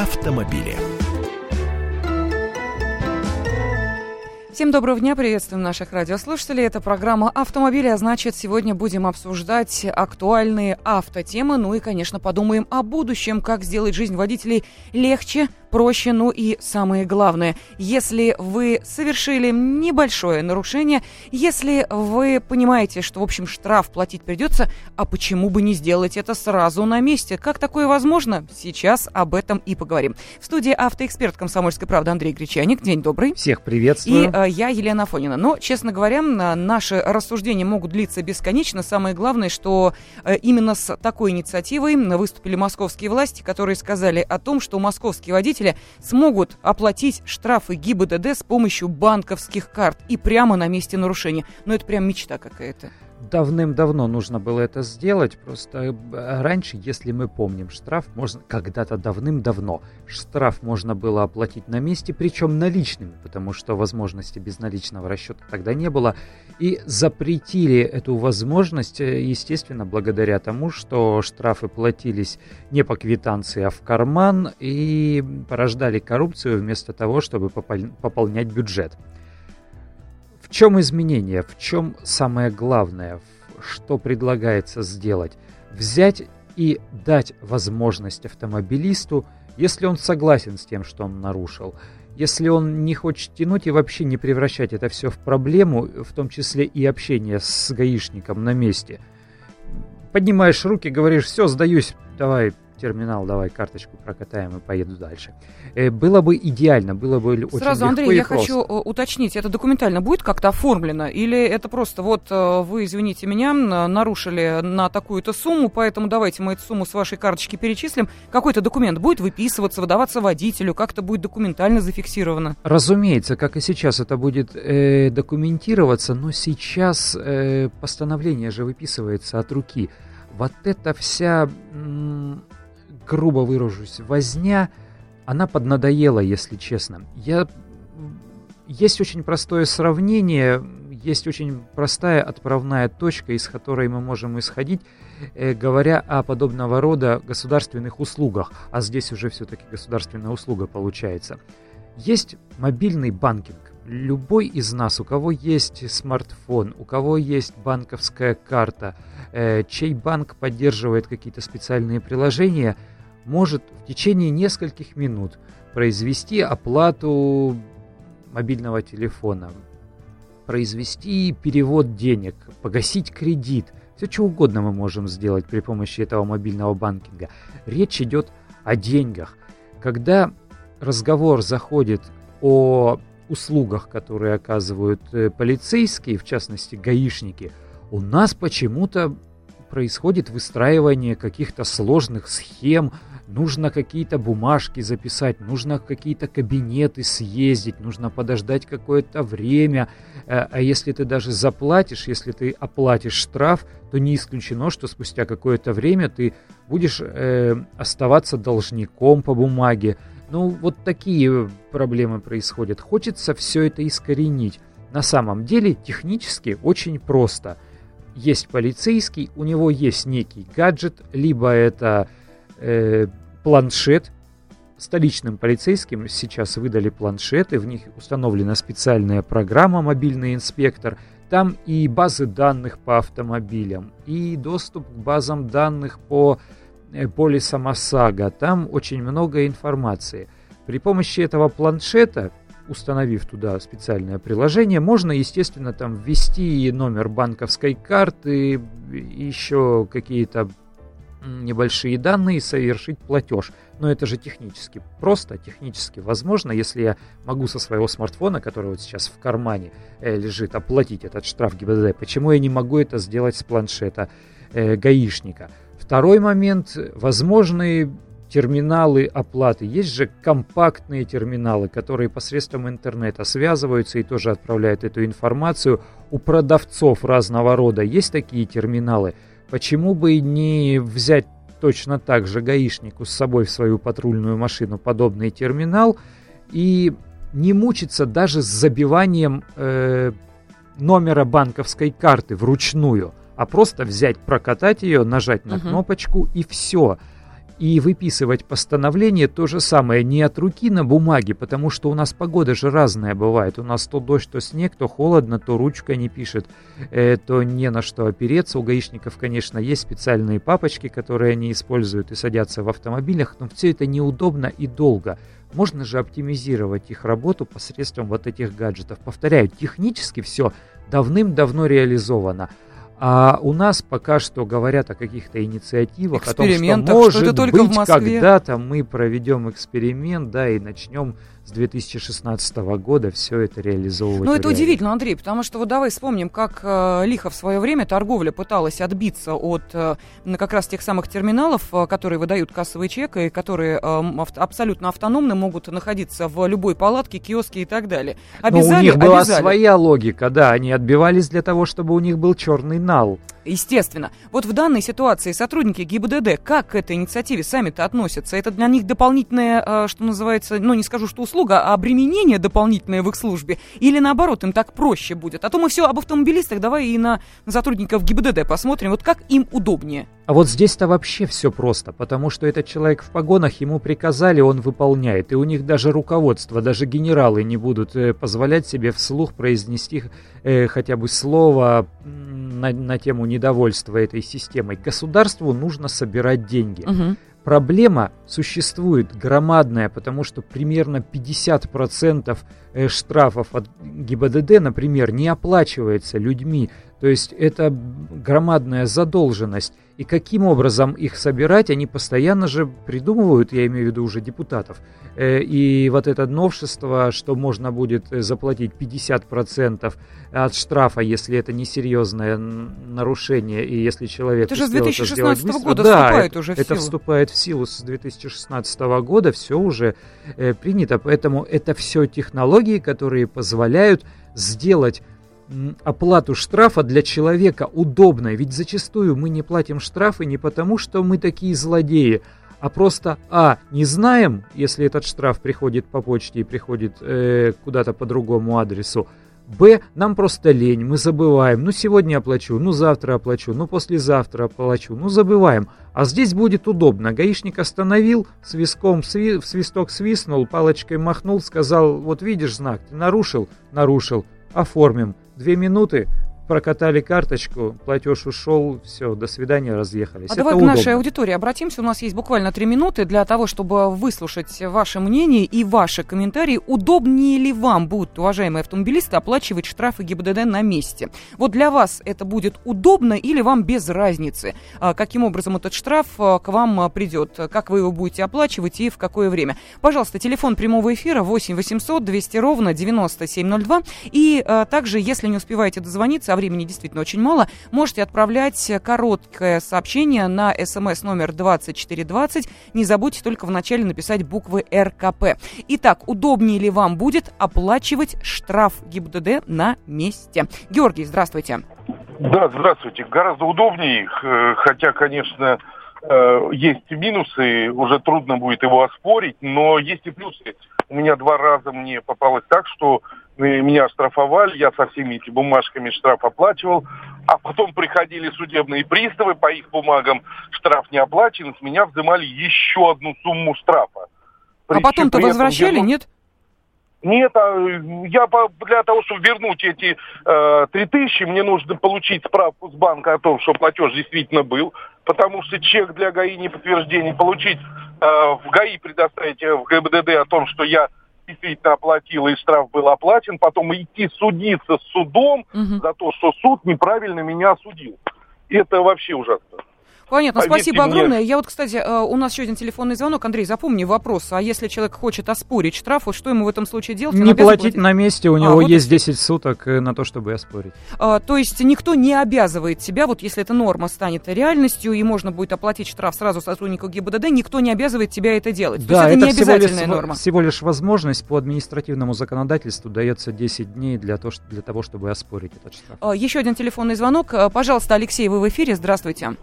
автомобили. Всем доброго дня, приветствуем наших радиослушателей. Это программа «Автомобили», а значит, сегодня будем обсуждать актуальные автотемы, ну и, конечно, подумаем о будущем, как сделать жизнь водителей легче, проще, ну и самое главное, если вы совершили небольшое нарушение, если вы понимаете, что, в общем, штраф платить придется, а почему бы не сделать это сразу на месте? Как такое возможно? Сейчас об этом и поговорим. В студии автоэксперт «Комсомольской правды» Андрей Гречаник. День добрый. Всех приветствую. И э, я Елена Фонина. Но, честно говоря, наши рассуждения могут длиться бесконечно. Самое главное, что э, именно с такой инициативой выступили московские власти, которые сказали о том, что московские водители водители смогут оплатить штрафы ГИБДД с помощью банковских карт и прямо на месте нарушения. Но это прям мечта какая-то давным-давно нужно было это сделать. Просто э, раньше, если мы помним, штраф можно когда-то давным-давно штраф можно было оплатить на месте, причем наличными, потому что возможности безналичного расчета тогда не было. И запретили эту возможность, э, естественно, благодаря тому, что штрафы платились не по квитанции, а в карман и порождали коррупцию вместо того, чтобы пополнять бюджет. В чем изменение? В чем самое главное? Что предлагается сделать? Взять и дать возможность автомобилисту, если он согласен с тем, что он нарушил, если он не хочет тянуть и вообще не превращать это все в проблему, в том числе и общение с гаишником на месте. Поднимаешь руки, говоришь, все, сдаюсь, давай терминал, давай карточку прокатаем и поеду дальше. Э, было бы идеально, было бы очень Сразу, легко Андрей, я просто. хочу э, уточнить, это документально будет как-то оформлено? Или это просто вот э, вы, извините меня, нарушили на такую-то сумму, поэтому давайте мы эту сумму с вашей карточки перечислим. Какой-то документ будет выписываться, выдаваться водителю, как-то будет документально зафиксировано? Разумеется, как и сейчас это будет э, документироваться, но сейчас э, постановление же выписывается от руки. Вот эта вся грубо выражусь, возня, она поднадоела, если честно. Я... Есть очень простое сравнение, есть очень простая отправная точка, из которой мы можем исходить, э, говоря о подобного рода государственных услугах, а здесь уже все-таки государственная услуга получается. Есть мобильный банкинг. Любой из нас, у кого есть смартфон, у кого есть банковская карта, э, чей банк поддерживает какие-то специальные приложения – может в течение нескольких минут произвести оплату мобильного телефона, произвести перевод денег, погасить кредит. Все что угодно мы можем сделать при помощи этого мобильного банкинга. Речь идет о деньгах. Когда разговор заходит о услугах, которые оказывают э, полицейские, в частности гаишники, у нас почему-то происходит выстраивание каких-то сложных схем, нужно какие-то бумажки записать, нужно какие-то кабинеты съездить, нужно подождать какое-то время. Э, а если ты даже заплатишь, если ты оплатишь штраф, то не исключено, что спустя какое-то время ты будешь э, оставаться должником по бумаге. Ну, вот такие проблемы происходят. Хочется все это искоренить. На самом деле, технически очень просто. Есть полицейский, у него есть некий гаджет, либо это э, планшет. Столичным полицейским сейчас выдали планшеты, в них установлена специальная программа «Мобильный инспектор». Там и базы данных по автомобилям, и доступ к базам данных по э, полисам ОСАГО. Там очень много информации. При помощи этого планшета, установив туда специальное приложение, можно, естественно, там ввести номер банковской карты, еще какие-то небольшие данные и совершить платеж. Но это же технически просто, технически возможно, если я могу со своего смартфона, который вот сейчас в кармане э, лежит, оплатить этот штраф ГИБДД. Почему я не могу это сделать с планшета э, гаишника? Второй момент, возможные терминалы оплаты. Есть же компактные терминалы, которые посредством интернета связываются и тоже отправляют эту информацию. У продавцов разного рода есть такие терминалы – Почему бы не взять точно так же гаишнику с собой в свою патрульную машину подобный терминал и не мучиться даже с забиванием э, номера банковской карты вручную, а просто взять, прокатать ее, нажать на uh-huh. кнопочку и все. И выписывать постановление то же самое не от руки на бумаге, потому что у нас погода же разная бывает. У нас то дождь, то снег, то холодно, то ручка не пишет, э, то не на что опереться. У гаишников, конечно, есть специальные папочки, которые они используют и садятся в автомобилях, но все это неудобно и долго. Можно же оптимизировать их работу посредством вот этих гаджетов. Повторяю, технически все давным-давно реализовано. А у нас пока что говорят о каких-то инициативах, о том, что может что это только быть когда-то мы проведем эксперимент, да, и начнем с 2016 года все это реализовывать. Ну, это удивительно, Андрей, потому что вот давай вспомним, как э, лихо в свое время торговля пыталась отбиться от э, как раз тех самых терминалов, э, которые выдают кассовый чек и которые э, авто, абсолютно автономно могут находиться в любой палатке, киоске и так далее. Обязали, Но у них была обязали. своя логика, да, они отбивались для того, чтобы у них был черный нал. Естественно. Вот в данной ситуации сотрудники ГИБДД как к этой инициативе сами-то относятся? Это для них дополнительное, э, что называется, ну не скажу, что услуга, а обременение дополнительное в их службе? Или наоборот, им так проще будет? А то мы все об автомобилистах, давай и на сотрудников ГИБДД посмотрим, вот как им удобнее. А вот здесь-то вообще все просто, потому что этот человек в погонах, ему приказали, он выполняет. И у них даже руководство, даже генералы не будут э, позволять себе вслух произнести э, хотя бы слово на, на тему недовольства этой системой. Государству нужно собирать деньги. Угу. Проблема существует громадная, потому что примерно 50% э, штрафов от ГИБДД, например, не оплачивается людьми. То есть это громадная задолженность. И каким образом их собирать, они постоянно же придумывают, я имею в виду уже депутатов. Э, и вот это новшество, что можно будет заплатить 50% от штрафа, если это несерьезное нарушение, и если человек... Это же с 2016 это года да, вступает уже в это силу. вступает в силу с 2016 года, все уже э, принято. Поэтому это все технологии, которые позволяют сделать оплату штрафа для человека удобной. Ведь зачастую мы не платим штрафы не потому, что мы такие злодеи, а просто, а, не знаем, если этот штраф приходит по почте и приходит э, куда-то по другому адресу, Б, нам просто лень, мы забываем. Ну, сегодня оплачу, ну, завтра оплачу, ну, послезавтра оплачу, ну, забываем. А здесь будет удобно. Гаишник остановил, свистком сви, свисток свистнул, палочкой махнул, сказал, вот видишь знак, ты нарушил, нарушил, оформим. Две минуты, прокатали карточку, платеж ушел, все, до свидания, разъехались. А Это давай удобно. к нашей аудитории обратимся. У нас есть буквально три минуты для того, чтобы выслушать ваше мнение и ваши комментарии. Удобнее ли вам будут, уважаемые автомобилисты, оплачивать штрафы ГИБДД на месте? Вот для вас это будет удобно или вам без разницы? А, каким образом этот штраф а, к вам а, придет? Как вы его будете оплачивать и в какое время? Пожалуйста, телефон прямого эфира 8 800 200 ровно 9702. И также, если не успеваете дозвониться, времени действительно очень мало, можете отправлять короткое сообщение на смс номер 2420. Не забудьте только вначале написать буквы РКП. Итак, удобнее ли вам будет оплачивать штраф ГИБДД на месте? Георгий, здравствуйте. Да, здравствуйте. Гораздо удобнее, хотя, конечно, э, есть минусы, уже трудно будет его оспорить, но есть и плюсы. У меня два раза мне попалось так, что меня оштрафовали, я со всеми этими бумажками штраф оплачивал, а потом приходили судебные приставы, по их бумагам штраф не оплачен, с меня взимали еще одну сумму штрафа. При, а потом-то возвращали, нет? Нет, а я для того, чтобы вернуть эти э, три тысячи, мне нужно получить справку с банка о том, что платеж действительно был, потому что чек для ГАИ не подтверждение получить э, в ГАИ предоставить э, в ГИБДД о том, что я действительно оплатила и штраф был оплачен, потом идти судиться с судом угу. за то, что суд неправильно меня осудил. Это вообще ужасно. Понятно, спасибо мне. огромное. Я вот, кстати, э, у нас еще один телефонный звонок. Андрей, запомни вопрос. А если человек хочет оспорить штраф, вот что ему в этом случае делать? Не платить, платить на месте, у а, него вот есть 10 суток э, на то, чтобы оспорить. А, то есть никто не обязывает себя, вот если эта норма станет реальностью и можно будет оплатить штраф сразу сотруднику ГИБДД, никто не обязывает тебя это делать. Да, то есть это, это не обязательная всего лишь, норма. всего лишь возможность по административному законодательству дается 10 дней для, то, для того, чтобы оспорить этот штраф. А, еще один телефонный звонок. А, пожалуйста, Алексей, вы в эфире. Здравствуйте.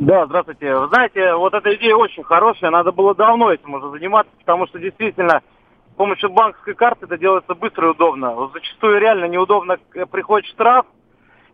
Да, здравствуйте. Вы знаете, вот эта идея очень хорошая, надо было давно этим уже заниматься, потому что действительно с помощью банковской карты это делается быстро и удобно. Вот зачастую реально неудобно э, приходит штраф,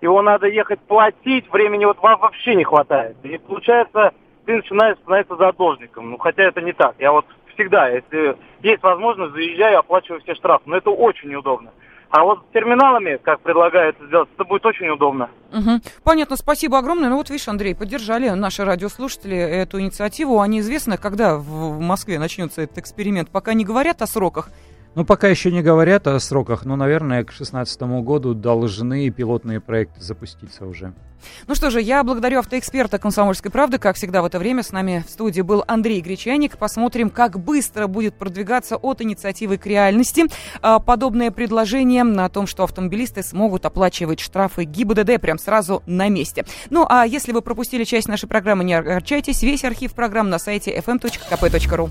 его надо ехать платить, времени вот вам вообще не хватает. И получается, ты начинаешь становиться задолжником. Ну, хотя это не так. Я вот всегда, если есть возможность, заезжаю, оплачиваю все штрафы. Но это очень неудобно. А вот с терминалами, как предлагается сделать, это будет очень удобно. Угу. Понятно, спасибо огромное. Ну вот видишь, Андрей, поддержали наши радиослушатели эту инициативу. А неизвестно, когда в Москве начнется этот эксперимент. Пока не говорят о сроках, ну, пока еще не говорят о сроках, но, наверное, к 2016 году должны пилотные проекты запуститься уже. Ну что же, я благодарю автоэксперта «Комсомольской правды». Как всегда в это время с нами в студии был Андрей Гречаник. Посмотрим, как быстро будет продвигаться от инициативы к реальности а, подобное предложение о том, что автомобилисты смогут оплачивать штрафы ГИБДД прям сразу на месте. Ну а если вы пропустили часть нашей программы, не огорчайтесь. Весь архив программ на сайте fm.kp.ru.